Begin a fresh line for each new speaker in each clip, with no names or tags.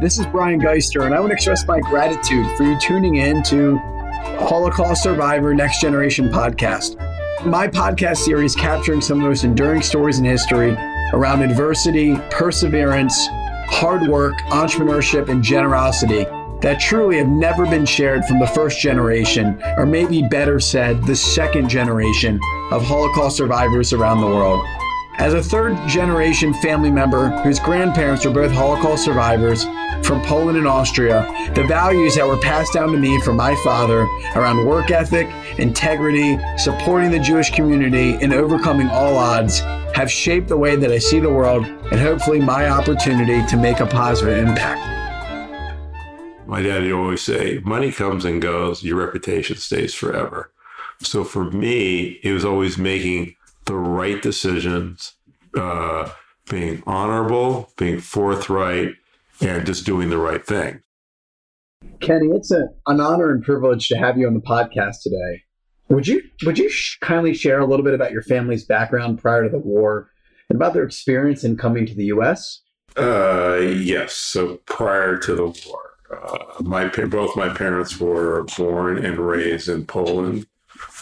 This is Brian Geister, and I want to express my gratitude for you tuning in to Holocaust Survivor Next Generation podcast. My podcast series capturing some of the most enduring stories in history around adversity, perseverance, hard work, entrepreneurship, and generosity that truly have never been shared from the first generation, or maybe better said, the second generation of Holocaust survivors around the world. As a third generation family member whose grandparents were both Holocaust survivors from Poland and Austria, the values that were passed down to me from my father around work ethic, integrity, supporting the Jewish community, and overcoming all odds have shaped the way that I see the world and hopefully my opportunity to make a positive impact.
My daddy always say, money comes and goes, your reputation stays forever. So for me, it was always making the right decisions, uh, being honorable, being forthright, and just doing the right thing.
Kenny, it's a, an honor and privilege to have you on the podcast today. Would you would you sh- kindly share a little bit about your family's background prior to the war and about their experience in coming to the U.S.?
Uh, yes. So prior to the war, uh, my both my parents were born and raised in Poland.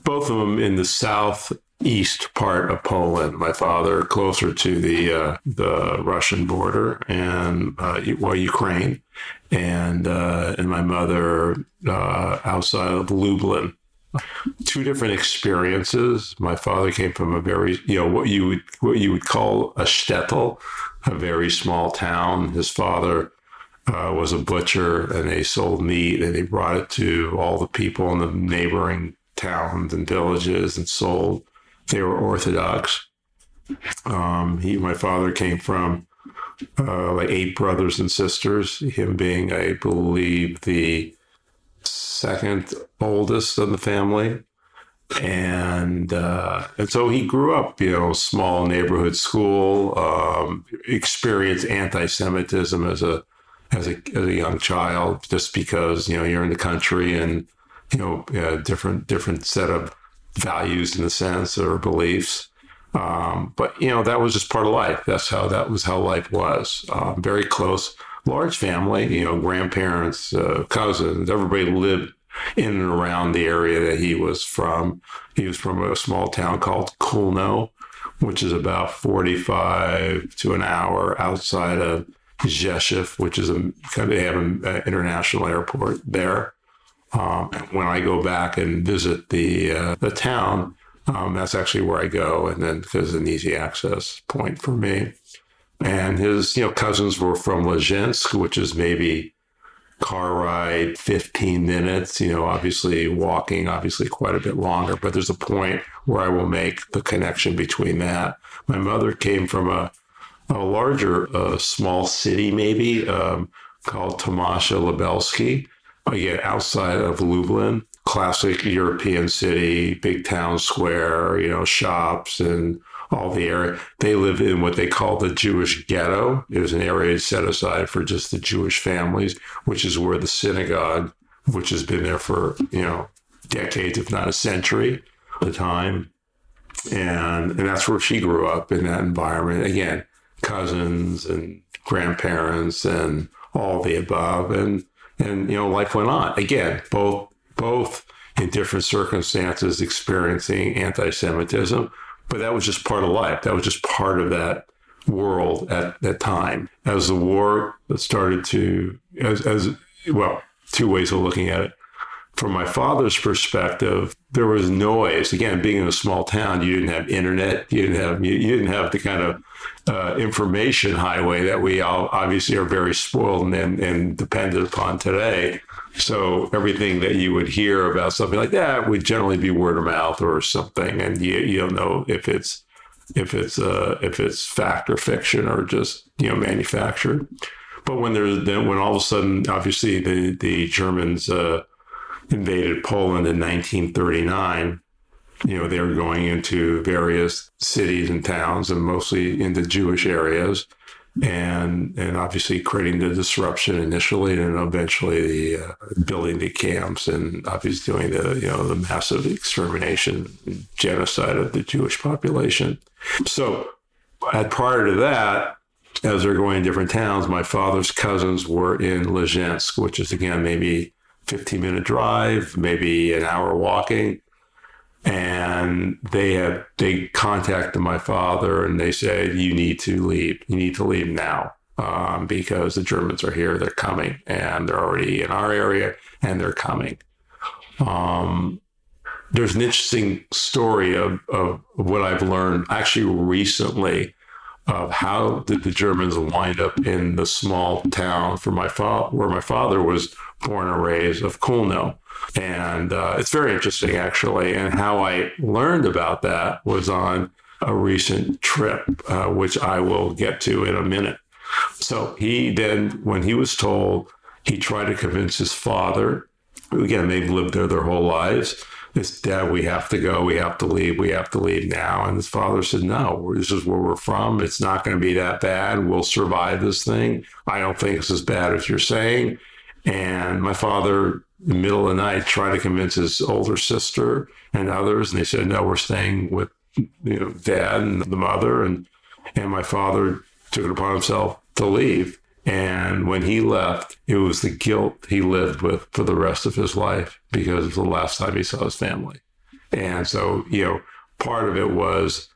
Both of them in the south east part of Poland. My father closer to the uh, the Russian border and uh, well Ukraine, and uh, and my mother uh, outside of Lublin. Two different experiences. My father came from a very you know what you would what you would call a shtetl, a very small town. His father. Uh, was a butcher and they sold meat and they brought it to all the people in the neighboring towns and villages and sold they were Orthodox. Um, he, my father came from uh, like eight brothers and sisters. Him being, I believe, the second oldest of the family, and uh, and so he grew up, you know, small neighborhood school. Um, experienced anti-Semitism as a as a as a young child, just because you know you're in the country and you know different different set of values in a sense or beliefs. Um, but you know that was just part of life. That's how that was how life was. Um, very close, large family. You know, grandparents, uh, cousins, everybody lived in and around the area that he was from. He was from a small town called Kulno, which is about forty-five to an hour outside of Rzeszów, which is a kind of they have an international airport there. Um, when I go back and visit the uh, the town, um, that's actually where I go, and then because it's an easy access point for me. And his you know cousins were from Lezhinsk, which is maybe car ride 15 minutes. You know, obviously walking, obviously quite a bit longer. But there's a point where I will make the connection between that. My mother came from a a larger, uh, small city, maybe um, called Tomaszów Lubelski Oh, again, outside of Lublin, classic European city, big town square, you know, shops and all the area. They live in what they call the Jewish ghetto. It was an area set aside for just the Jewish families, which is where the synagogue, which has been there for, you know, decades, if not a century, at the time. And, and that's where she grew up in that environment. Again, cousins and grandparents and all the above. And and you know life went on. Again both both in different circumstances experiencing anti-semitism but that was just part of life. That was just part of that world at that time. As the war started to as, as well two ways of looking at it from my father's perspective, there was noise. Again, being in a small town, you didn't have internet, you didn't have you, didn't have the kind of uh, information highway that we all obviously are very spoiled and, and dependent upon today. So everything that you would hear about something like that would generally be word of mouth or something, and you you don't know if it's if it's uh, if it's fact or fiction or just you know manufactured. But when there's then when all of a sudden, obviously the the Germans. Uh, invaded Poland in 1939, you know, they were going into various cities and towns and mostly into Jewish areas and and obviously creating the disruption initially and eventually the uh, building the camps and obviously doing the you know the massive extermination genocide of the Jewish population. So prior to that, as they're going to different towns, my father's cousins were in Lezhinsk, which is again maybe 15 minute drive, maybe an hour walking. And they have they contacted my father and they said, "You need to leave. You need to leave now um, because the Germans are here. They're coming, and they're already in our area, and they're coming." Um, there's an interesting story of, of what I've learned actually recently of how did the Germans wind up in the small town for my father, where my father was born and raised of Kulno. And uh, it's very interesting, actually. And how I learned about that was on a recent trip, uh, which I will get to in a minute. So he then, when he was told, he tried to convince his father. Again, they've lived there their whole lives his dad, we have to go, we have to leave, we have to leave now. And his father said, No, this is where we're from. It's not going to be that bad. We'll survive this thing. I don't think it's as bad as you're saying. And my father, in the middle of the night, tried to convince his older sister and others, and they said, No, we're staying with you know, dad and the mother. And and my father took it upon himself to leave. And when he left, it was the guilt he lived with for the rest of his life because it was the last time he saw his family. And so, you know, part of it was,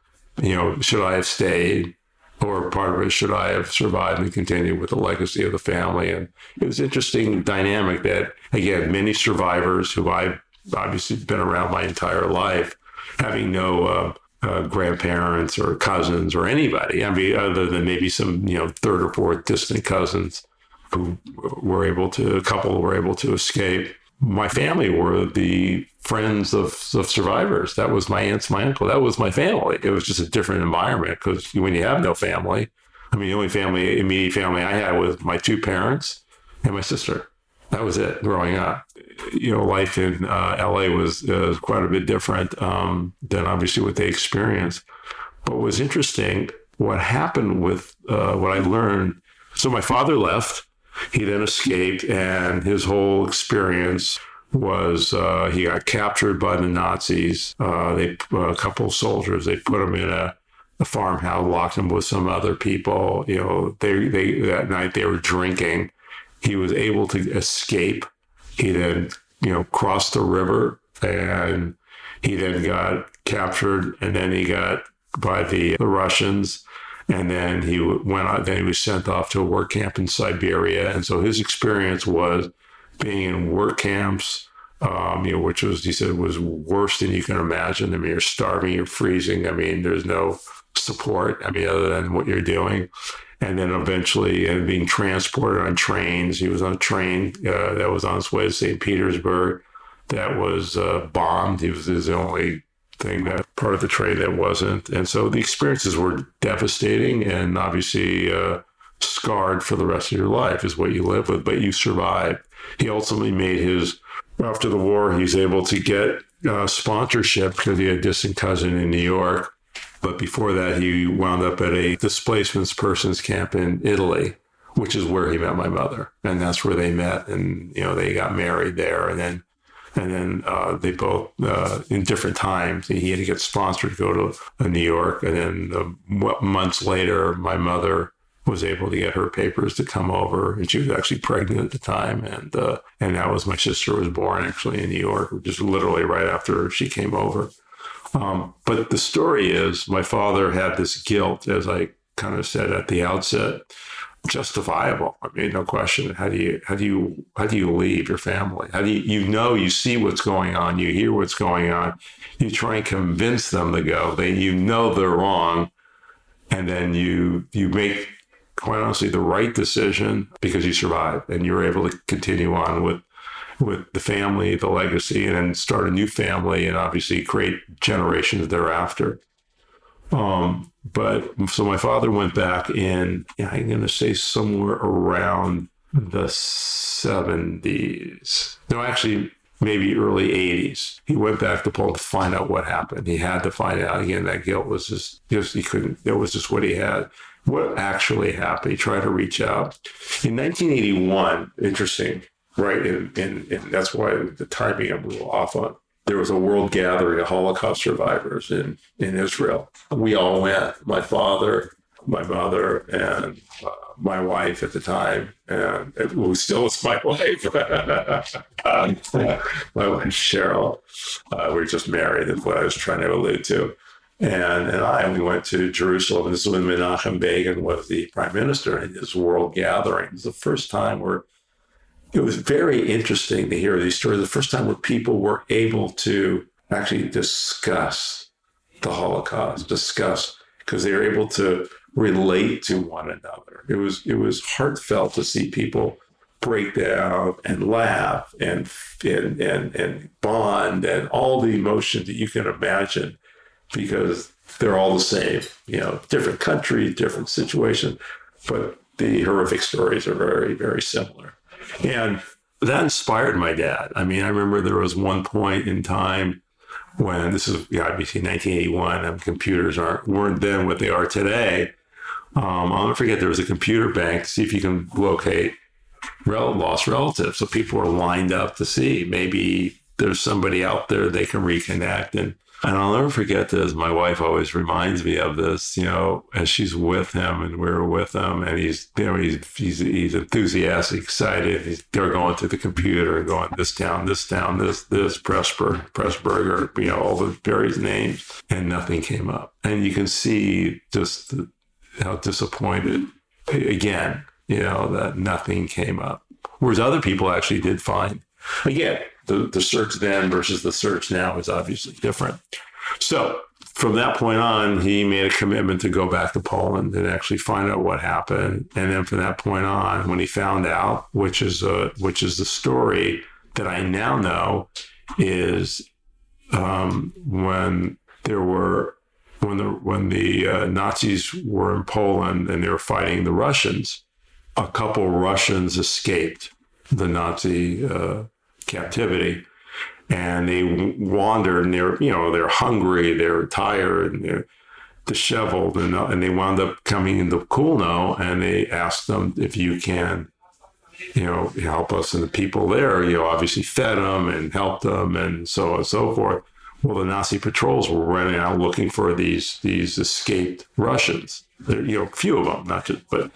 you know, should I have stayed? Or part of it, should I have survived and continued with the legacy of the family? And it was interesting dynamic that, again, many survivors who I've obviously been around my entire life, having no uh, uh, grandparents or cousins or anybody. I mean, other than maybe some, you know, third or fourth distant cousins who were able to, a couple were able to escape. My family were the friends of, of survivors. That was my aunts, my uncle. That was my family. It was just a different environment because when you have no family, I mean, the only family, immediate family I had was my two parents and my sister. That was it growing up you know, life in uh, LA was uh, quite a bit different um, than obviously what they experienced. But what was interesting, what happened with uh, what I learned. So my father left. He then escaped, and his whole experience was uh, he got captured by the Nazis. Uh, they a couple of soldiers. They put him in a, a farmhouse, locked him with some other people. You know, they they that night they were drinking. He was able to escape he then, you know, crossed the river and he then got captured and then he got by the, the Russians. And then he went out, then he was sent off to a work camp in Siberia. And so his experience was being in work camps, um, you know, which was, he said, was worse than you can imagine. I mean, you're starving, you're freezing. I mean, there's no support, I mean, other than what you're doing and then eventually and being transported on trains. He was on a train uh, that was on its way to St. Petersburg that was uh, bombed. He was his only thing that part of the train that wasn't. And so the experiences were devastating and obviously uh, scarred for the rest of your life is what you live with, but you survived. He ultimately made his, after the war, he's able to get uh, sponsorship because he had a distant cousin in New York but before that, he wound up at a displacement persons camp in Italy, which is where he met my mother. And that's where they met. And, you know, they got married there. And then, and then uh, they both, uh, in different times, he had to get sponsored to go to uh, New York. And then uh, months later, my mother was able to get her papers to come over, and she was actually pregnant at the time, and uh, and that was my sister was born actually in New York, just literally right after she came over. Um, but the story is my father had this guilt, as I kind of said at the outset, justifiable. I mean, no question. How do you how do you how do you leave your family? How do you you know you see what's going on, you hear what's going on, you try and convince them to go. They you know they're wrong, and then you you make quite honestly the right decision because you survive and you're able to continue on with with the family, the legacy, and then start a new family and obviously create generations thereafter. Um, but so my father went back in, I'm going to say somewhere around the 70s. No, actually, maybe early 80s. He went back to Poland to find out what happened. He had to find out again. That guilt was just, just he couldn't, that was just what he had. What actually happened? He tried to reach out. In 1981, interesting, right? And, and, and that's why the timing I'm a little off on. There was a world gathering of Holocaust survivors in, in Israel. We all went. My father, my mother and uh, my wife at the time, and was still was my wife, my wife Cheryl. Uh, we were just married. Is what I was trying to allude to. And, and I, we went to Jerusalem. This is when Menachem Begin was the prime minister in his world gathering. It was the first time where it was very interesting to hear these stories. The first time where people were able to actually discuss the Holocaust, discuss because they were able to relate to one another. It was it was heartfelt to see people break down and laugh and and and, and bond and all the emotions that you can imagine because they're all the same. You know, different country, different situation, but the horrific stories are very very similar. And that inspired my dad. I mean, I remember there was one point in time when this is obviously 1981 and computers aren't weren't then what they are today. Um, I'll never forget there was a computer bank to see if you can locate rel- lost relatives. So people were lined up to see maybe there's somebody out there they can reconnect. And and I'll never forget this. My wife always reminds me of this, you know, as she's with him and we are with him and he's, you know, he's, he's, he's enthusiastic, excited. He's, they're going to the computer going this town, this town, this, this, Pressburg, Pressburger, you know, all the various names and nothing came up. And you can see just how disappointed again, you know, that nothing came up. Whereas other people actually did find. Again, the, the search then versus the search now is obviously different. So from that point on, he made a commitment to go back to Poland and actually find out what happened. And then from that point on, when he found out, which is a, which is the story that I now know, is um, when there were when the when the uh, Nazis were in Poland and they were fighting the Russians, a couple Russians escaped the Nazi uh, captivity and they wandered and they're you know they're hungry they're tired and they're disheveled and, uh, and they wound up coming into Kulno and they asked them if you can you know help us. And the people there you know obviously fed them and helped them and so on and so forth. Well the Nazi patrols were running out looking for these these escaped Russians. There you know a few of them not just but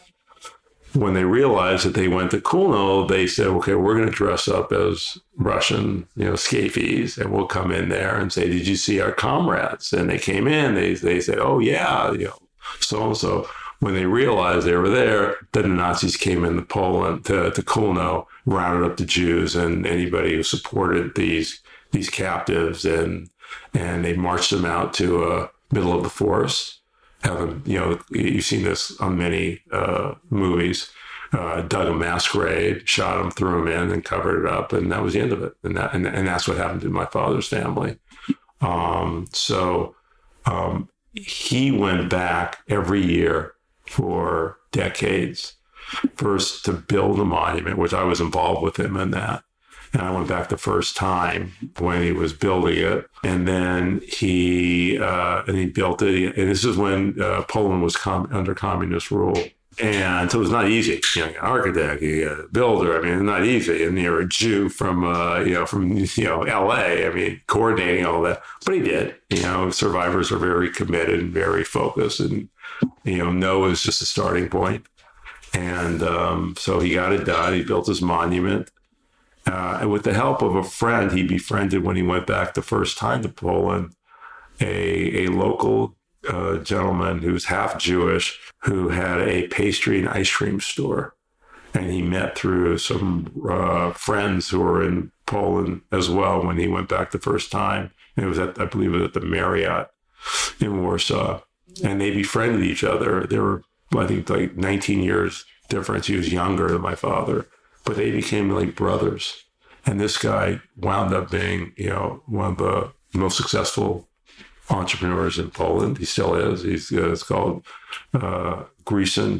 when they realized that they went to Kulno, they said, okay, we're going to dress up as Russian, you know, scaphies, and we'll come in there and say, did you see our comrades? And they came in, they, they said, oh, yeah, you know, so and so. When they realized they were there, then the Nazis came into Poland to, to Kulno, rounded up the Jews and anybody who supported these these captives, and and they marched them out to middle of the forest you know, you've seen this on many uh, movies. Uh, dug a mass grave, shot him, threw him in, and covered it up, and that was the end of it. And that, and, and that's what happened to my father's family. Um, so um, he went back every year for decades, first to build a monument, which I was involved with him in that, and I went back the first time when he was building it, and then he uh, and he built it. And this is when uh, Poland was com- under communist rule, and so it was not easy. You know, an architect, a builder. I mean, not easy. And you're a Jew from uh, you know from you know L.A. I mean, coordinating all that, but he did. You know, survivors are very committed and very focused, and you know, no is just a starting point. And um, so he got it done. He built his monument uh, and with the help of a friend he befriended when he went back the first time to Poland, a, a local uh, gentleman who's half Jewish who had a pastry and ice cream store. And he met through some uh, friends who were in Poland as well when he went back the first time. And it was at, I believe it was at the Marriott in Warsaw. And they befriended each other. They were, I think, like 19 years difference. He was younger than my father but they became like brothers. And this guy wound up being, you know, one of the most successful entrepreneurs in Poland. He still is. He's uh, it's called uh,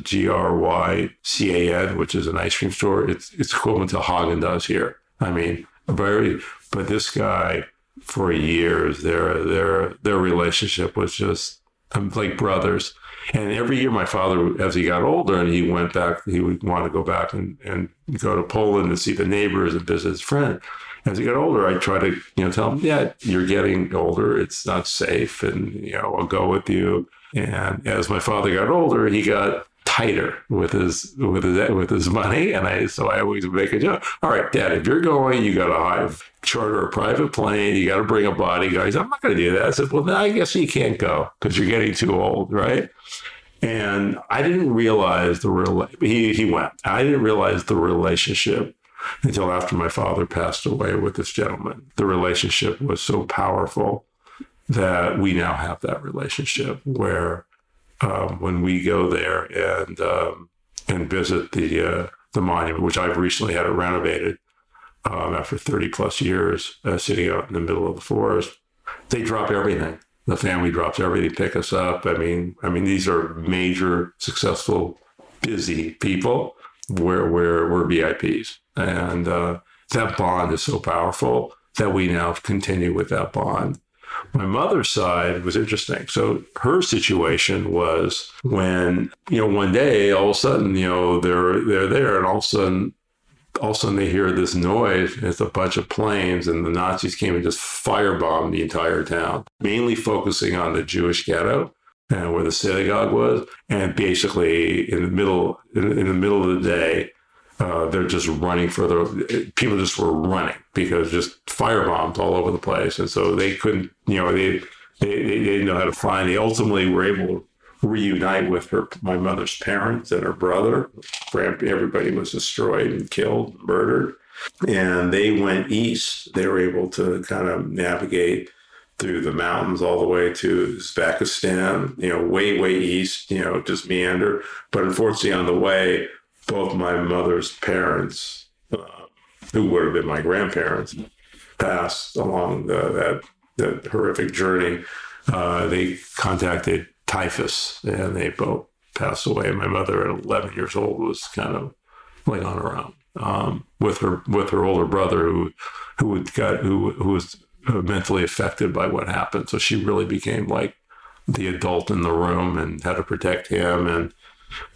G R Y C A N, which is an ice cream store. It's it's equivalent to Häagen-Dazs here. I mean, very. But this guy, for years, their their their relationship was just um, like brothers. And every year, my father, as he got older and he went back, he would want to go back and, and go to Poland to see the neighbors and visit his friend. As he got older, I try to, you know, tell him, yeah, you're getting older. It's not safe. And, you know, I'll go with you. And as my father got older, he got tighter with his with his with his money, and I so I always make a joke. All right, Dad, if you're going, you got to hire, charter a private plane. You got to bring a bodyguard. I'm not going to do that. I said, well, then I guess you can't go because you're getting too old, right? And I didn't realize the real he he went. I didn't realize the relationship until after my father passed away with this gentleman. The relationship was so powerful that we now have that relationship where um, when we go there and um, and visit the uh, the monument, which I've recently had it renovated um, after 30 plus years, uh, sitting out in the middle of the forest, they drop everything. The family drops everything, pick us up. I mean, I mean, these are major, successful, busy people. Where we're we're VIPs, and uh, that bond is so powerful that we now continue with that bond. My mother's side was interesting. So her situation was when, you know, one day all of a sudden, you know, they're they're there and all of a sudden all of a sudden they hear this noise. It's a bunch of planes, and the Nazis came and just firebombed the entire town, mainly focusing on the Jewish ghetto and where the synagogue was. And basically, in the middle in, in the middle of the day, uh, they're just running for the people just were running because just firebombs all over the place, and so they couldn't, you know, they they, they didn't know how to find. They ultimately were able to reunite with her, my mother's parents and her brother. Everybody was destroyed and killed, murdered, and they went east. They were able to kind of navigate through the mountains all the way to Uzbekistan, you know, way, way east, you know, just meander. But unfortunately, on the way, both my mother's parents, uh, who would have been my grandparents, passed along the, that, that horrific journey. Uh, they contacted typhus and they both passed away. My mother at 11 years old was kind of like on her own um, with her with her older brother who who got who who was mentally affected by what happened. So she really became like the adult in the room and had to protect him. And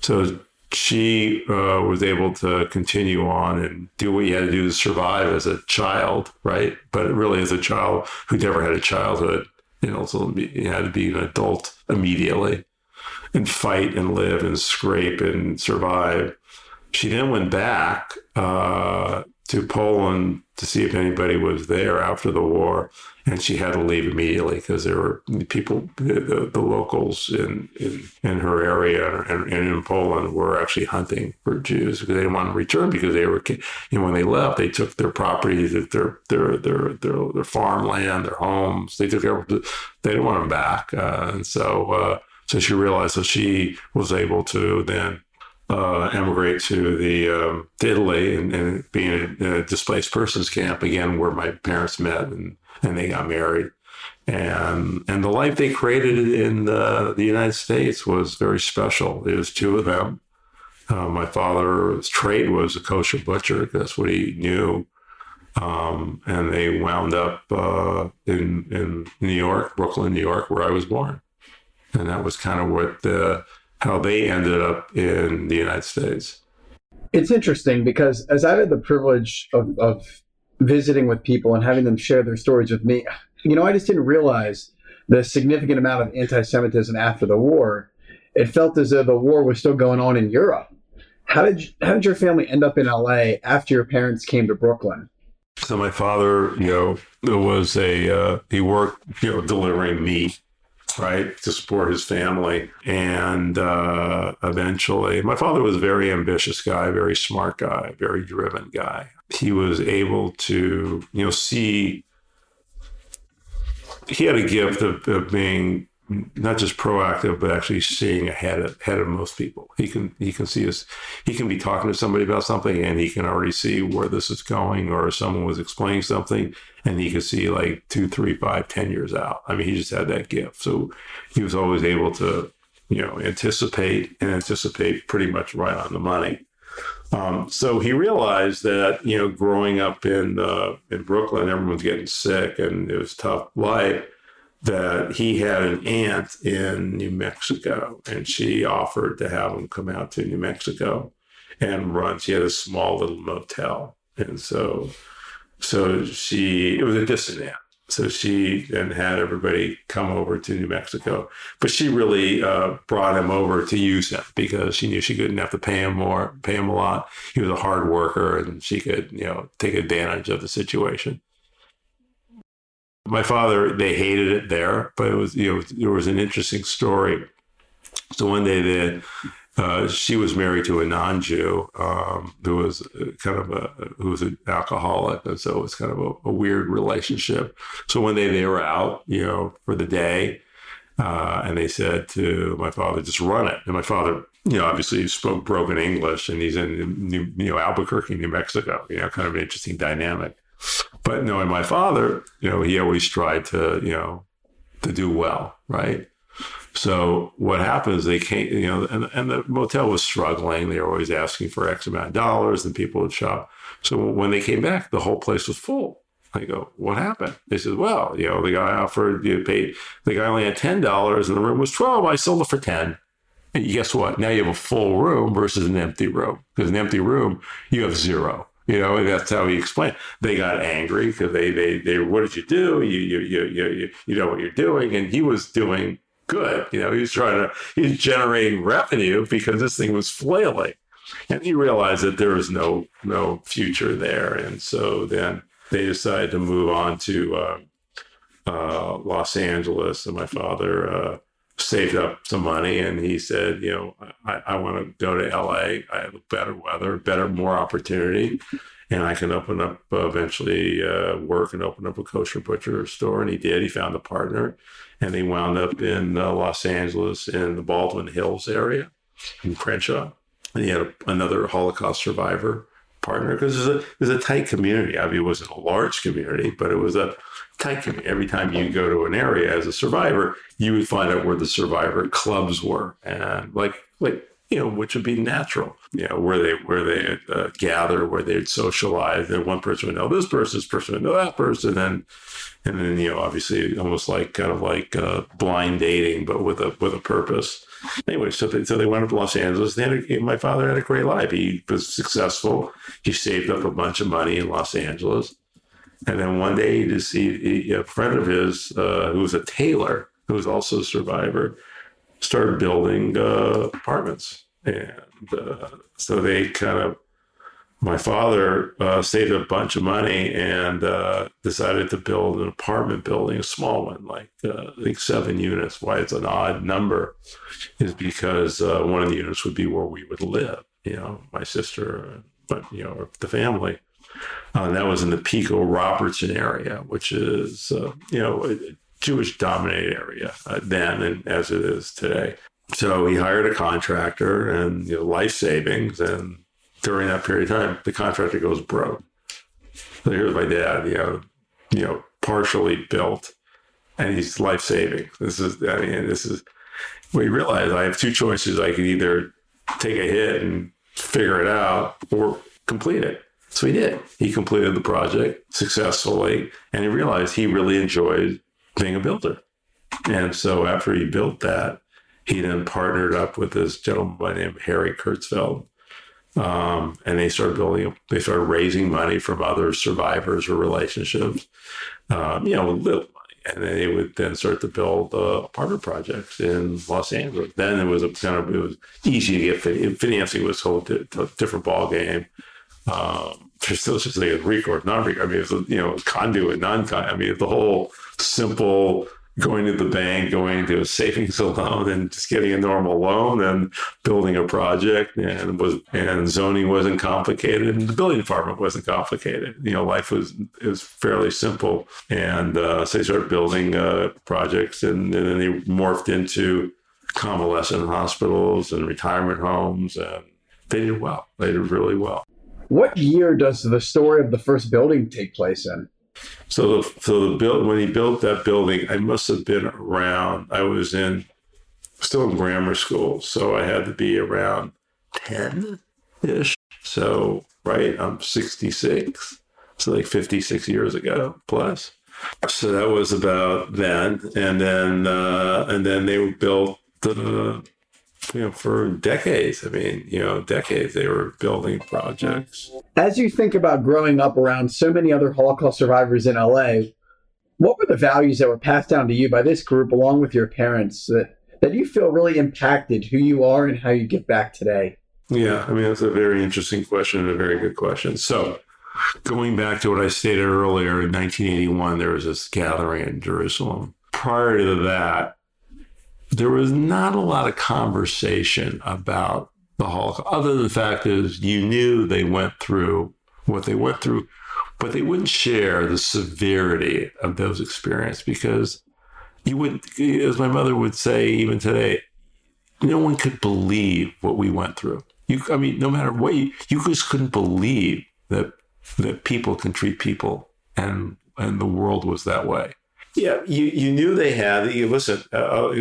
so she uh, was able to continue on and do what you had to do to survive as a child, right? But really, as a child who never had a childhood, you know, so you had to be an adult immediately and fight and live and scrape and survive. She then went back uh, to Poland to see if anybody was there after the war, and she had to leave immediately because there were people, the, the locals in, in, in her area and, and, in Poland were actually hunting for Jews because they didn't want to return because they were, you know, when they left, they took their property, their their their their, their farmland, their homes. They took everything. They didn't want them back, uh, and so uh, so she realized that she was able to then uh, emigrate to the um, to Italy and, and a, a, displaced persons camp again, where my parents met and, and they got married. And and the life they created in the, the United States was very special. It was two of them. Uh, my father's trade was a kosher butcher. That's what he knew. Um, and they wound up uh, in in New York, Brooklyn, New York, where I was born. And that was kind of what the how they ended up in the United States.
It's interesting because as I've had the privilege of, of visiting with people and having them share their stories with me, you know, I just didn't realize the significant amount of anti Semitism after the war. It felt as though the war was still going on in Europe. How did you, how did your family end up in LA after your parents came to Brooklyn?
So my father, you know, was a uh, he worked, you know, delivering meat right, to support his family. And uh, eventually, my father was a very ambitious guy, very smart guy, very driven guy. He was able to, you know, see. He had a gift of, of being not just proactive, but actually seeing ahead of, ahead of most people. He can he can see us. He can be talking to somebody about something, and he can already see where this is going, or someone was explaining something, and he could see like two, three, five, ten years out. I mean, he just had that gift, so he was always able to, you know, anticipate and anticipate pretty much right on the money. Um, so he realized that you know, growing up in uh, in Brooklyn, everyone's getting sick, and it was tough life that he had an aunt in New Mexico and she offered to have him come out to New Mexico and run. She had a small little motel. And so, so she, it was a distant aunt. so she then had everybody come over to New Mexico, but she really uh, brought him over to use him because she knew she couldn't have to pay him more, pay him a lot. He was a hard worker, and she could, you know, take advantage of the situation. My father, they hated it there, but it was, you know, there was an interesting story. So one day they uh, she was married to a non-Jew um, who was kind of a who was an alcoholic, and so it was kind of a, a, weird relationship. So one day they were out, you know, for the day, uh, and they said to my father, "Just run it." And my father, you know, obviously spoke broken English, and he's in New, you know Albuquerque, New Mexico. You know, kind of an interesting dynamic. But knowing my father, you know, he always tried to, you know, to do well, right? So what happens? They can't, you know, and, and the motel was struggling. They were always asking for X amount of dollars, and people would shop. So when they came back, the whole place was full. I go, what happened? They said, well, you know, the guy offered you paid the guy only had ten dollars, and the room was twelve. I sold it for ten. And guess what? Now you have a full room versus an empty room. Because an empty room, you have zero. You know, and that's how he explained. They got angry because they, they, they, what did you do? You, you, you, you, you know what you're doing. And he was doing good. You know, he was trying to, he's generating revenue because this thing was flailing. And he realized that there was no, no future there. And so then they decided to move on to uh, uh, Los Angeles. And my father uh, saved up some money and he said, you know, I, I want to go to LA. I have better weather, better, more opportunity. And I can open up uh, eventually uh, work and open up a kosher butcher store. And he did. He found a partner and he wound up in uh, Los Angeles in the Baldwin Hills area in Crenshaw. And he had a, another Holocaust survivor partner because there's a, a tight community. I mean, it wasn't a large community, but it was a tight community. Every time you go to an area as a survivor, you would find out where the survivor clubs were, and like like you know, which would be natural, you know, where they where they uh, gather, where they'd socialize, and one person would know this person, this person would know that person, and and then you know obviously almost like kind of like uh, blind dating but with a with a purpose. Anyway so they, so they went up to los angeles had a, my father had a great life. He was successful. He saved up a bunch of money in los angeles. And then one day he just he, he a friend of his uh, who was a tailor who was also a survivor started building uh, apartments and uh, so they kind of my father uh, saved a bunch of money and uh, decided to build an apartment building, a small one, like uh, I think seven units. Why it's an odd number is because uh, one of the units would be where we would live. You know, my sister, but you know, the family. Uh, that was in the Pico Robertson area, which is uh, you know a Jewish dominated area uh, then and as it is today. So he hired a contractor and you know, life savings and during that period of time, the contractor goes broke. So here's my dad, you know, you know, partially built, and he's life saving. This is, I mean, this is. We realize I have two choices. I can either take a hit and figure it out, or complete it. So he did. He completed the project successfully, and he realized he really enjoyed being a builder. And so after he built that, he then partnered up with this gentleman by name Harry Kurtzfeld, um, and they started building, they started raising money from other survivors or relationships, um, you know, little money. And then they would then start to build uh, apartment projects in Los Angeles. Then it was a kind of, it was easy to get fin- financing was a whole di- different ball game. Um, there's still just like recourse, non-recourse. I mean, it's, you know, conduit, non-conduit. I mean, the whole simple going to the bank, going to a savings loan, and just getting a normal loan and building a project. And was and zoning wasn't complicated, and the building department wasn't complicated. You know, life was was fairly simple. And uh, so they started building uh, projects, and, and then they morphed into convalescent hospitals and retirement homes, and they did well. They did really well.
What year does the story of the first building take place in?
So, the, so the build when he built that building, I must have been around. I was in still in grammar school, so I had to be around ten ish. So, right, I'm 66, so like 56 years ago plus. So that was about then, and then uh, and then they built the you know, for decades. I mean, you know, decades they were building projects.
As you think about growing up around so many other Holocaust survivors in LA, what were the values that were passed down to you by this group along with your parents that, that you feel really impacted who you are and how you give back today?
Yeah, I mean, that's a very interesting question and a very good question. So, going back to what I stated earlier, in 1981, there was this gathering in Jerusalem. Prior to that, there was not a lot of conversation about the Holocaust, other than the fact is you knew they went through what they went through but they wouldn't share the severity of those experiences because you wouldn't, as my mother would say even today, no one could believe what we went through. You, I mean, no matter what, you, you just couldn't believe that that people can treat people, and and the world was that way. Yeah, you, you knew they had. You listen, uh,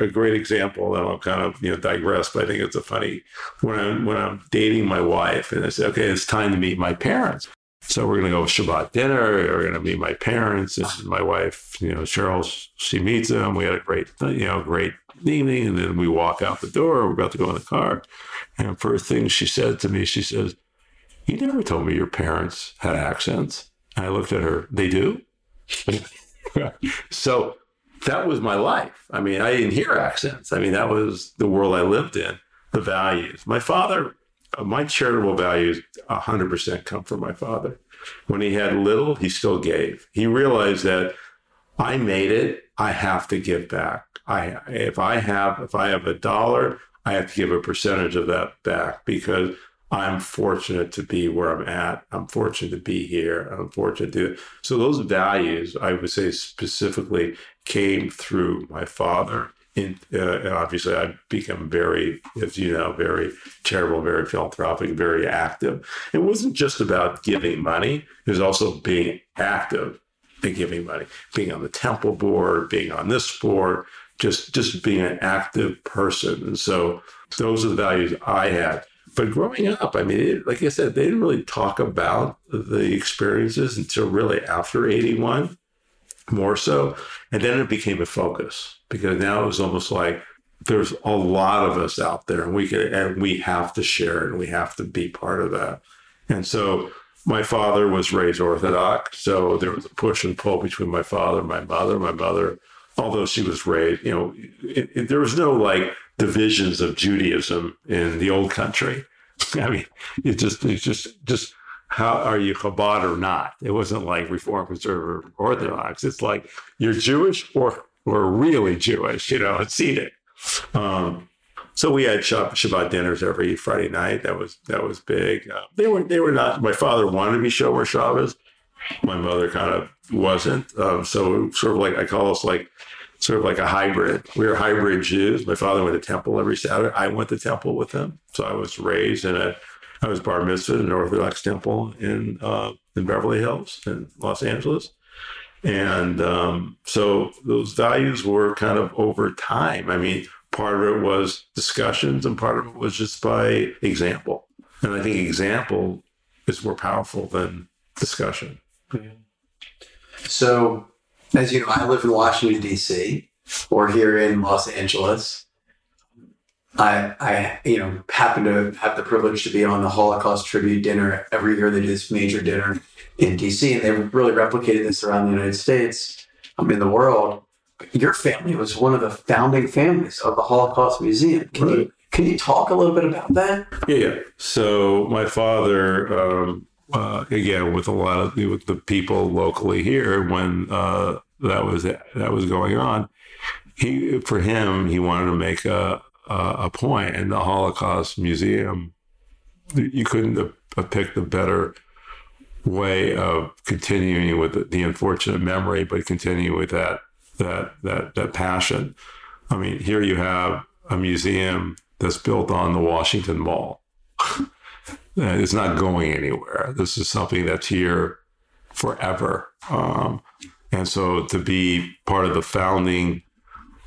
a great example, and I'll kind of you know digress, but I think it's a funny when I'm when I'm dating my wife, and I say, okay, it's time to meet my parents. So we're going to go Shabbat dinner. We're going to meet my parents and my wife. You know, Cheryl. She meets them. We had a great, you know, great evening. And then we walk out the door. We're about to go in the car. And first thing she said to me, she says, "You never told me your parents had accents." And I looked at her. They do. so that was my life. I mean, I didn't hear accents. I mean, that was the world I lived in. The values. My father uh, my charitable values 100% come from my father. When he had little, he still gave. He realized that I made it, I have to give back. I if I have if I have a dollar, I have to give a percentage of that back because I'm fortunate to be where I'm at. I'm fortunate to be here. I'm fortunate to. So those values, I would say specifically, came through my father in, uh, obviously I've become very, as you know, very charitable, very philanthropic, very active. It wasn't just about giving money; it was also being active in giving money, being on the temple board, being on this board, just just being an active person. And so those are the values I had. But growing up, I mean, like I said, they didn't really talk about the experiences until really after 81 more so. And then it became a focus because now it was almost like there's a lot of us out there and we and we have to share and we have to be part of that. And so my father was raised Orthodox. So there was a push and pull between my father and my mother. My mother, although she was raised, you know, it, it, there was no like divisions of Judaism in the old country. I mean, it just, it's just, just how are you Chabad or not? It wasn't like Reform, Conservative, Orthodox. It's like you're Jewish or or really Jewish, you know, it's eating. Um, so we had Shabbat dinners every Friday night. That was that was big. Uh, they were they were not. My father wanted to be Shomer Shabbos. My mother kind of wasn't. Um, so sort of like I call us like sort of like a hybrid. We were hybrid Jews. My father went to temple every Saturday. I went to temple with him. So I was raised in a I was bar mitzvah in an Orthodox temple in uh, in Beverly Hills in Los Angeles, and um, so those values were kind of over time. I mean, part of it was discussions, and part of it was just by example. And I think example is more powerful than discussion.
So, as you know, I live in Washington D.C. or here in Los Angeles. I, I, you know, happen to have the privilege to be on the Holocaust tribute dinner every year. They do this major dinner in DC, and they've really replicated this around the United States, um, in the world. Your family was one of the founding families of the Holocaust Museum. Can right. you can you talk a little bit about that?
Yeah, yeah. So my father, um, uh, again, with a lot of with the people locally here, when uh, that was that was going on, he for him he wanted to make a uh, a point in the Holocaust Museum. You couldn't have picked a better way of continuing with the, the unfortunate memory, but continuing with that that that that passion. I mean, here you have a museum that's built on the Washington Mall. It's not going anywhere. This is something that's here forever. Um, and so to be part of the founding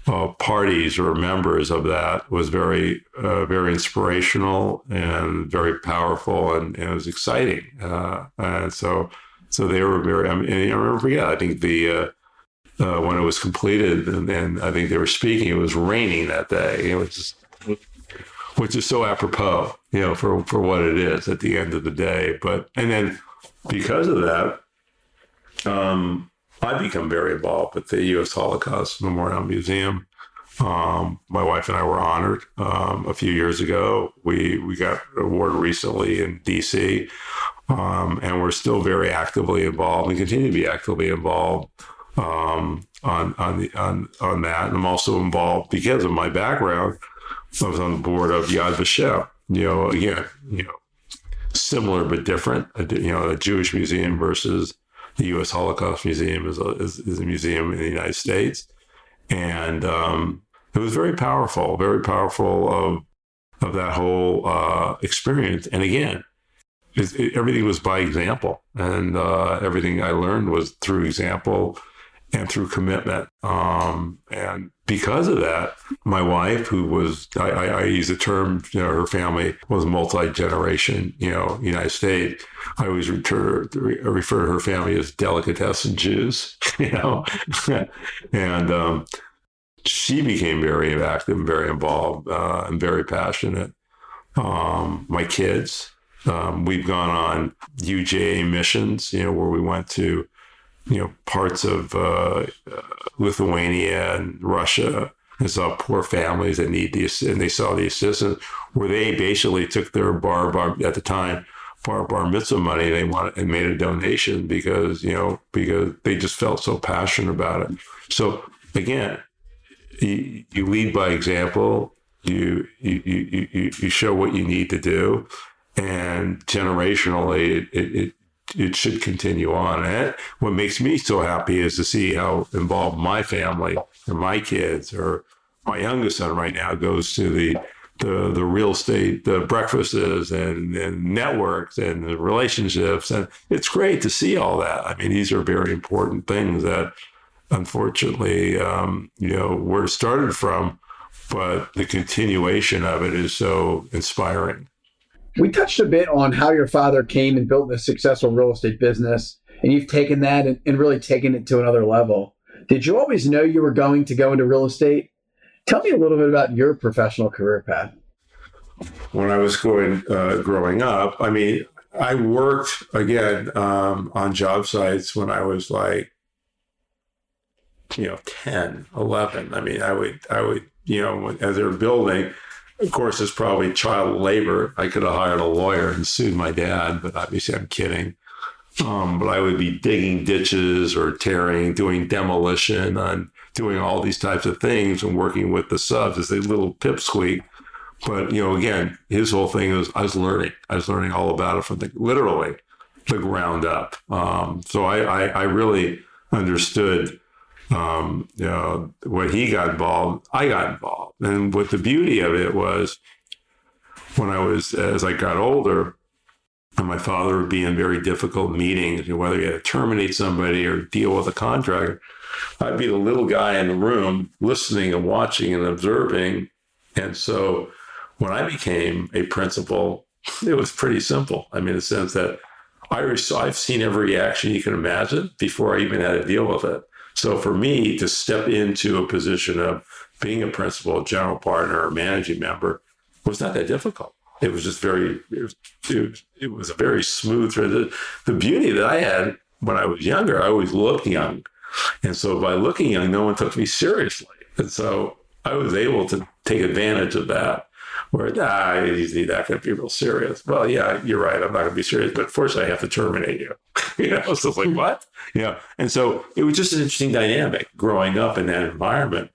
uh, parties or members of that was very, uh, very inspirational and very powerful, and, and it was exciting. Uh, and so, so they were very. I mean, I remember, yeah, I think the uh, uh, when it was completed, and, and, I think they were speaking. It was raining that day. It was which is so apropos, you know, for for what it is at the end of the day. But and then because of that, um, I become very involved with the U.S. Holocaust Memorial Museum. Um, my wife and I were honored um, a few years ago. We we got an award recently in D.C. Um, and we're still very actively involved and continue to be actively involved um, on on the on on that. And I'm also involved because of my background. I was on the board of Yad Vashem. You know, again, you know, similar but different. You know, a Jewish museum versus the U.S. Holocaust Museum is a, is, is a museum in the United States, and um, it was very powerful, very powerful of of that whole uh, experience. And again, it, everything was by example, and uh, everything I learned was through example and through commitment. Um, and because of that, my wife, who was, I, I, I use the term, you know, her family was multi generation, you know, United States. I always refer, refer to her family as delicatessen Jews, you know, and um, she became very active and very involved uh, and very passionate. Um, my kids, um, we've gone on UJA missions, you know, where we went to you know parts of uh, Lithuania and Russia and saw poor families that need the and they saw the assistance where they basically took their bar bar at the time bar bar mitzvah money they wanted and made a donation because you know because they just felt so passionate about it. So again, you, you lead by example. You, you you you you show what you need to do, and generationally, it, it, it should continue on. And what makes me so happy is to see how involved my family or my kids or my youngest son right now goes to the the, the real estate the breakfasts and, and networks and the relationships. And it's great to see all that. I mean these are very important things that unfortunately um, you know where it started from but the continuation of it is so inspiring
we touched a bit on how your father came and built a successful real estate business, and you've taken that and, and really taken it to another level. Did you always know you were going to go into real estate? Tell me a little bit about your professional career path.
When I was going uh, growing up, I mean, I worked again um, on job sites when I was like, you know, 10, 11. I mean, I would, I would, you know, as they were building, of course, it's probably child labor. I could have hired a lawyer and sued my dad, but obviously I'm kidding. Um, but I would be digging ditches or tearing, doing demolition, and doing all these types of things and working with the subs as a little pipsqueak. But you know, again, his whole thing was I was learning. I was learning all about it from the literally the ground up. Um, so I, I, I really understood um, you know, when he got involved, I got involved. And what the beauty of it was when I was, as I got older, and my father would be in very difficult meetings, whether he had to terminate somebody or deal with a contractor, I'd be the little guy in the room listening and watching and observing. And so when I became a principal, it was pretty simple. I mean, in the sense that I, I've seen every reaction you can imagine before I even had to deal with it. So for me to step into a position of being a principal, general partner, or managing member was not that difficult. It was just very, it was, it was, a very smooth transition. The beauty that I had when I was younger, I always looked young. And so by looking young, no one took me seriously. And so I was able to take advantage of that where ah, he's not going to be real serious. Well, yeah, you're right. I'm not going to be serious, but fortunately, I have to terminate you. you know, so it's like what? Yeah, and so it was just an interesting dynamic growing up in that environment.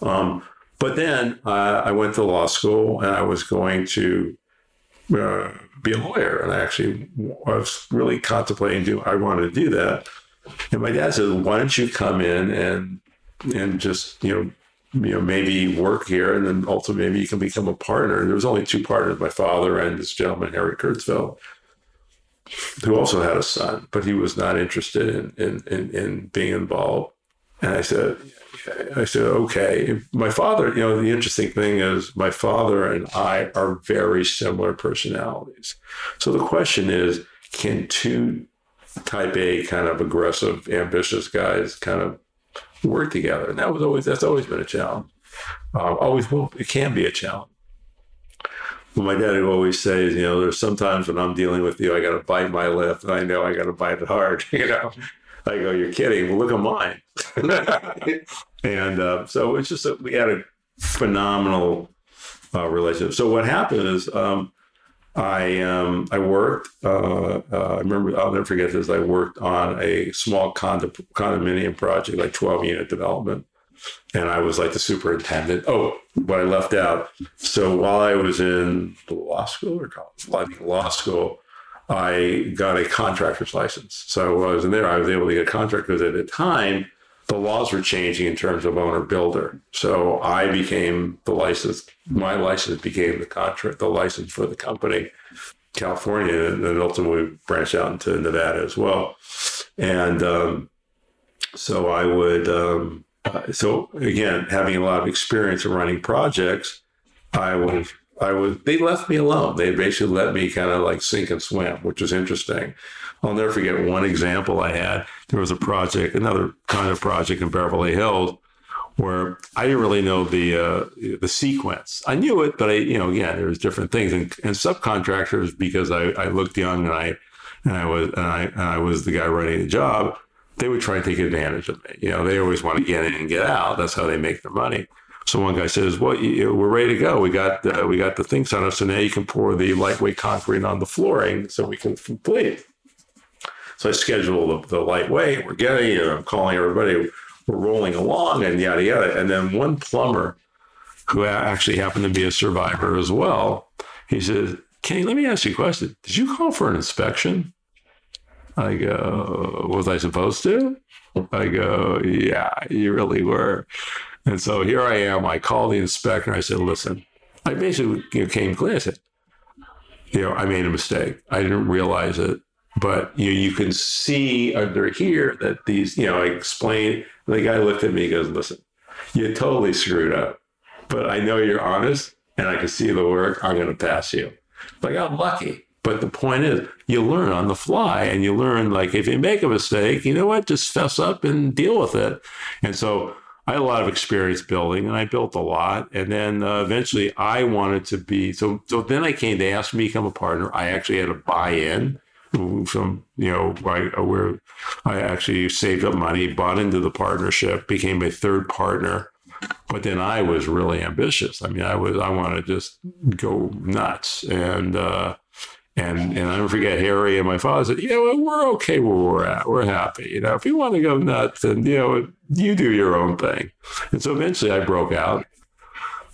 Um, but then uh, I went to law school, and I was going to uh, be a lawyer, and I actually was really contemplating do I wanted to do that. And my dad said, "Why don't you come in and and just you know you know, maybe work here and then also maybe you can become a partner. And there was only two partners, my father and this gentleman, Harry Kurtzfeld, who also had a son, but he was not interested in, in, in, in being involved. And I said, I said, okay. My father, you know, the interesting thing is my father and I are very similar personalities. So the question is, can two type A kind of aggressive, ambitious guys kind of work together. And that was always that's always been a challenge. Uh, always will. It can be a challenge. But my dad would always say, you know, there's sometimes when I'm dealing with you, I got to bite my lip, and I know I got to bite it hard. You know, I go, you're kidding. Well, look at mine. and uh, so it's just that we had a phenomenal uh, relationship. So what happened is um, I um, I worked. Uh, uh, I remember I'll never forget this. I worked on a small condo, condominium project, like 12 unit development, and I was like the superintendent. Oh, what I left out. So while I was in law school or college, I think law school, I got a contractor's license. So while I was in there, I was able to get a contract because at the time, the laws were changing in terms of owner builder. So I became the license, my license became the contract, the license for the company, California, and then ultimately branched out into Nevada as well. And um, so I would, um, uh, so again, having a lot of experience in running projects, I was I was they left me alone. They basically let me kind of like sink and swim, which was interesting. I'll never forget one example I had. There was a project, another kind of project in Beverly Hills, where I didn't really know the uh, the sequence. I knew it, but I, you know, again, there was different things. And, and subcontractors, because I, I looked young and I and I was and I, and I was the guy running the job, they would try and take advantage of me. You know, they always want to get in and get out. That's how they make their money. So one guy says, "Well, we're ready to go. We got uh, we got the things on us, so now you can pour the lightweight concrete on the flooring, so we can complete." So I schedule the, the lightweight. We're getting it. I'm calling everybody. We're rolling along, and yada yada. And then one plumber, who actually happened to be a survivor as well, he says, "Kenny, let me ask you a question. Did you call for an inspection?" I go, "Was I supposed to?" I go, "Yeah, you really were." And so here I am. I call the inspector. I said, listen, I basically you know, came clean. I said, you know, I made a mistake. I didn't realize it. But you know, you can see under here that these, you know, I explained. The guy looked at me and goes, listen, you totally screwed up. But I know you're honest and I can see the work. I'm going to pass you. Like, I'm lucky. But the point is, you learn on the fly and you learn, like, if you make a mistake, you know what? Just fess up and deal with it. And so, I had a lot of experience building, and I built a lot. And then uh, eventually, I wanted to be so. So then I came. They asked me to become a partner. I actually had to buy in from you know where I actually saved up money, bought into the partnership, became a third partner. But then I was really ambitious. I mean, I was I want to just go nuts, and uh, and and I don't forget Harry and my father said, you know, we're okay where we're at. We're happy. You know, if you want to go nuts, then you know, you do your own thing. And so eventually, I broke out.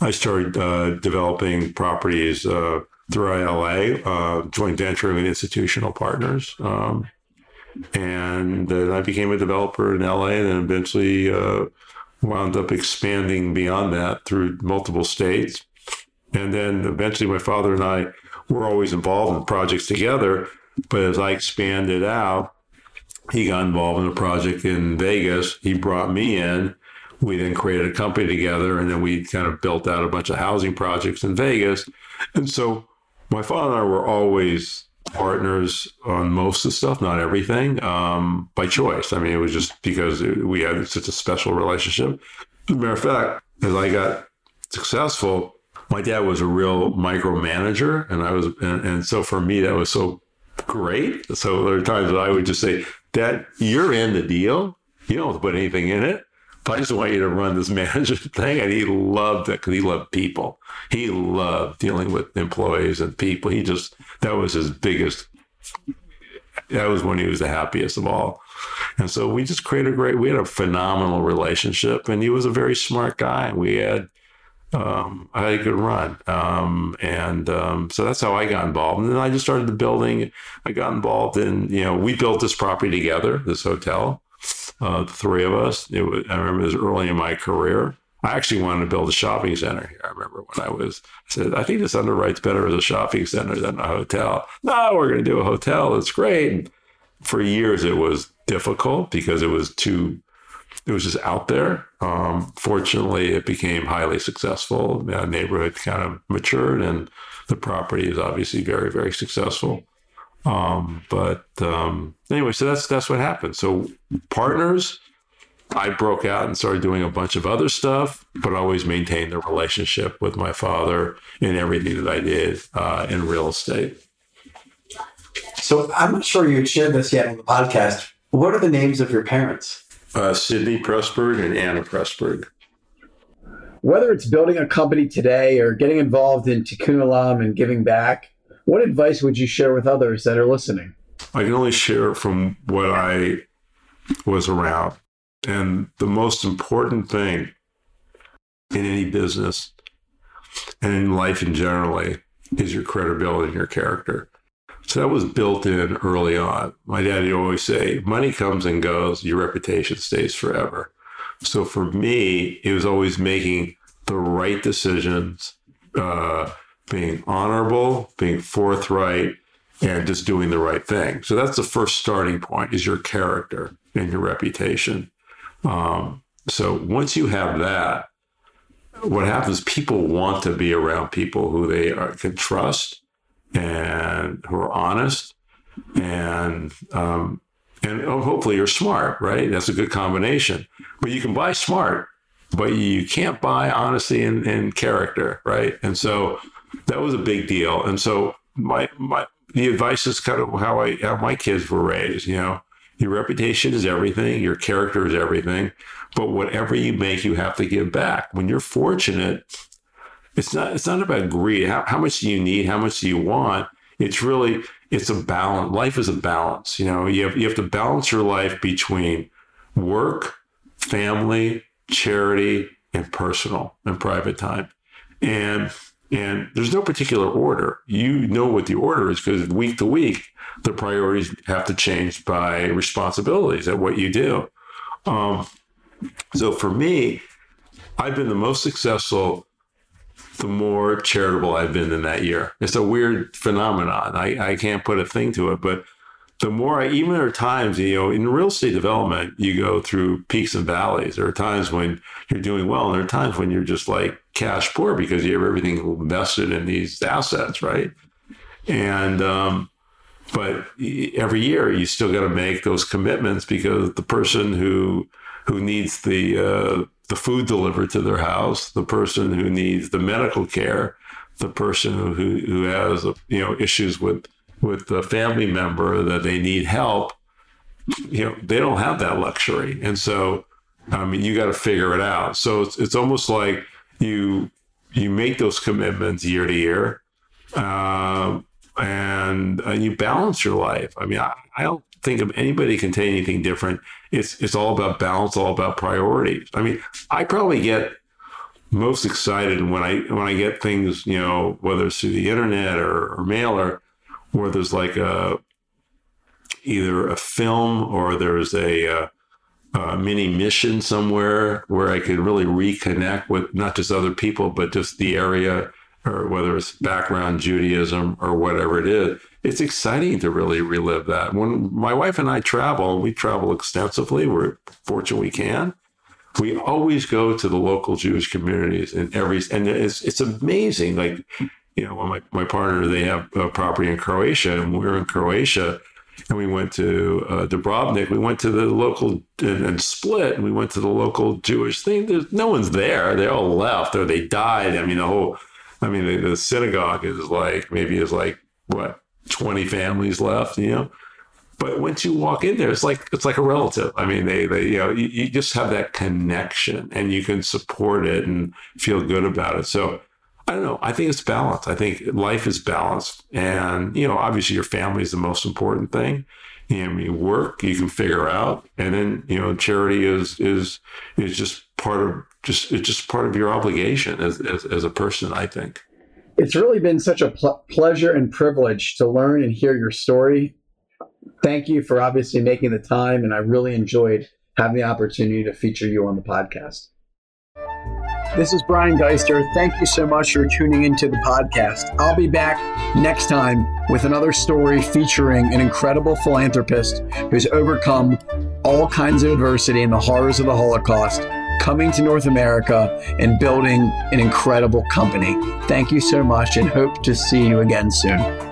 I started uh, developing properties uh, throughout ILA, uh, joint venture with institutional partners. Um, and then I became a developer in LA, and then eventually uh, wound up expanding beyond that through multiple states. And then eventually, my father and I we're always involved in projects together. But as I expanded out, he got involved in a project in Vegas. He brought me in. We then created a company together, and then we kind of built out a bunch of housing projects in Vegas. And so my father and I were always partners on most of the stuff, not everything, um, by choice. I mean, it was just because we had such a special relationship. As a matter of fact, as I got successful, my dad was a real micromanager, and I was, and, and so for me that was so great. So there are times that I would just say, "Dad, you're in the deal. You don't have to put anything in it." I just want you to run this manager thing. And he loved it because he loved people. He loved dealing with employees and people. He just, that was his biggest, that was when he was the happiest of all. And so we just created a great, we had a phenomenal relationship. And he was a very smart guy. And we had, um, I had a good run. Um, and um, so that's how I got involved. And then I just started the building. I got involved in, you know, we built this property together, this hotel, uh, the three of us. Was, I remember it was early in my career. I actually wanted to build a shopping center here. I remember when I was, I said, I think this underwrites better as a shopping center than a hotel. No, we're going to do a hotel. It's great. And for years, it was difficult because it was too it was just out there. Um, fortunately, it became highly successful. The neighborhood kind of matured, and the property is obviously very, very successful. Um, but um, anyway, so that's that's what happened. So partners, I broke out and started doing a bunch of other stuff, but always maintained the relationship with my father in everything that I did uh, in real estate.
So I'm not sure you had shared this yet on the podcast, What are the names of your parents?
Uh, Sydney Pressburg and Anna Pressburg.
Whether it's building a company today or getting involved in Tikkun Olam and giving back, what advice would you share with others that are listening?
I can only share from what I was around. And the most important thing in any business and in life in generally is your credibility and your character. So that was built in early on. My dad would always say, money comes and goes, your reputation stays forever. So for me, it was always making the right decisions, uh, being honorable, being forthright, and just doing the right thing. So that's the first starting point is your character and your reputation. Um, so once you have that, what happens? People want to be around people who they are, can trust and who are honest and um, and hopefully you're smart, right? That's a good combination. But you can buy smart, but you can't buy honesty and, and character, right? And so that was a big deal. And so my my the advice is kind of how I how my kids were raised. You know, your reputation is everything, your character is everything, but whatever you make, you have to give back. When you're fortunate, it's not it's not about greed. How, how much do you need? How much do you want? It's really it's a balance. Life is a balance. You know, you have you have to balance your life between work, family, charity, and personal and private time. And and there's no particular order. You know what the order is because week to week, the priorities have to change by responsibilities at what you do. Um, so for me, I've been the most successful the more charitable I've been in that year. It's a weird phenomenon. I, I can't put a thing to it, but the more I, even there are times, you know, in real estate development, you go through peaks and valleys. There are times when you're doing well, and there are times when you're just like cash poor because you have everything invested in these assets, right? And, um, but every year you still got to make those commitments because the person who who needs the uh, the food delivered to their house, the person who needs the medical care, the person who who has you know issues with with a family member that they need help, you know, they don't have that luxury. And so, I mean, you got to figure it out. So it's, it's almost like you, you make those commitments year to year, uh, and, and you balance your life. I mean, I, I don't think of anybody can tell anything different. It's, it's all about balance, all about priorities. I mean, I probably get most excited when I, when I get things, you know, whether it's through the internet or, or mail or, where there's like a either a film or there's a, a, a, mini mission somewhere where I could really reconnect with not just other people, but just the area or whether it's background Judaism or whatever it is. It's exciting to really relive that. When my wife and I travel, we travel extensively. We're fortunate we can. We always go to the local Jewish communities in every, and it's it's amazing. Like you know, my, my partner, they have a property in Croatia and we're in Croatia and we went to uh, Dubrovnik. We went to the local and, and, Split, and we went to the local Jewish thing. There's no one's there. They all left or they died. I mean, the whole, I mean, the, the synagogue is like maybe is like what twenty families left, you know. But once you walk in there, it's like it's like a relative. I mean, they they you know you, you just have that connection and you can support it and feel good about it. So I don't know. I think it's balance. I think life is balanced. And, you know, obviously your family is the most important thing. You know, you work, you can figure out. And then, you know, charity is is is just part of just it's just part of your obligation as, as, as a person, I think.
It's really been such a pl- pleasure and privilege to learn and hear your story. Thank you for obviously making the time. And I really enjoyed having the opportunity to feature you on the podcast. This is Brian Geister. Thank you so much for tuning into the podcast. I'll be back next time with another story featuring an incredible philanthropist who's overcome all kinds of adversity and the horrors of the Holocaust, coming to North America and building an incredible company. Thank you so much and hope to see you again soon.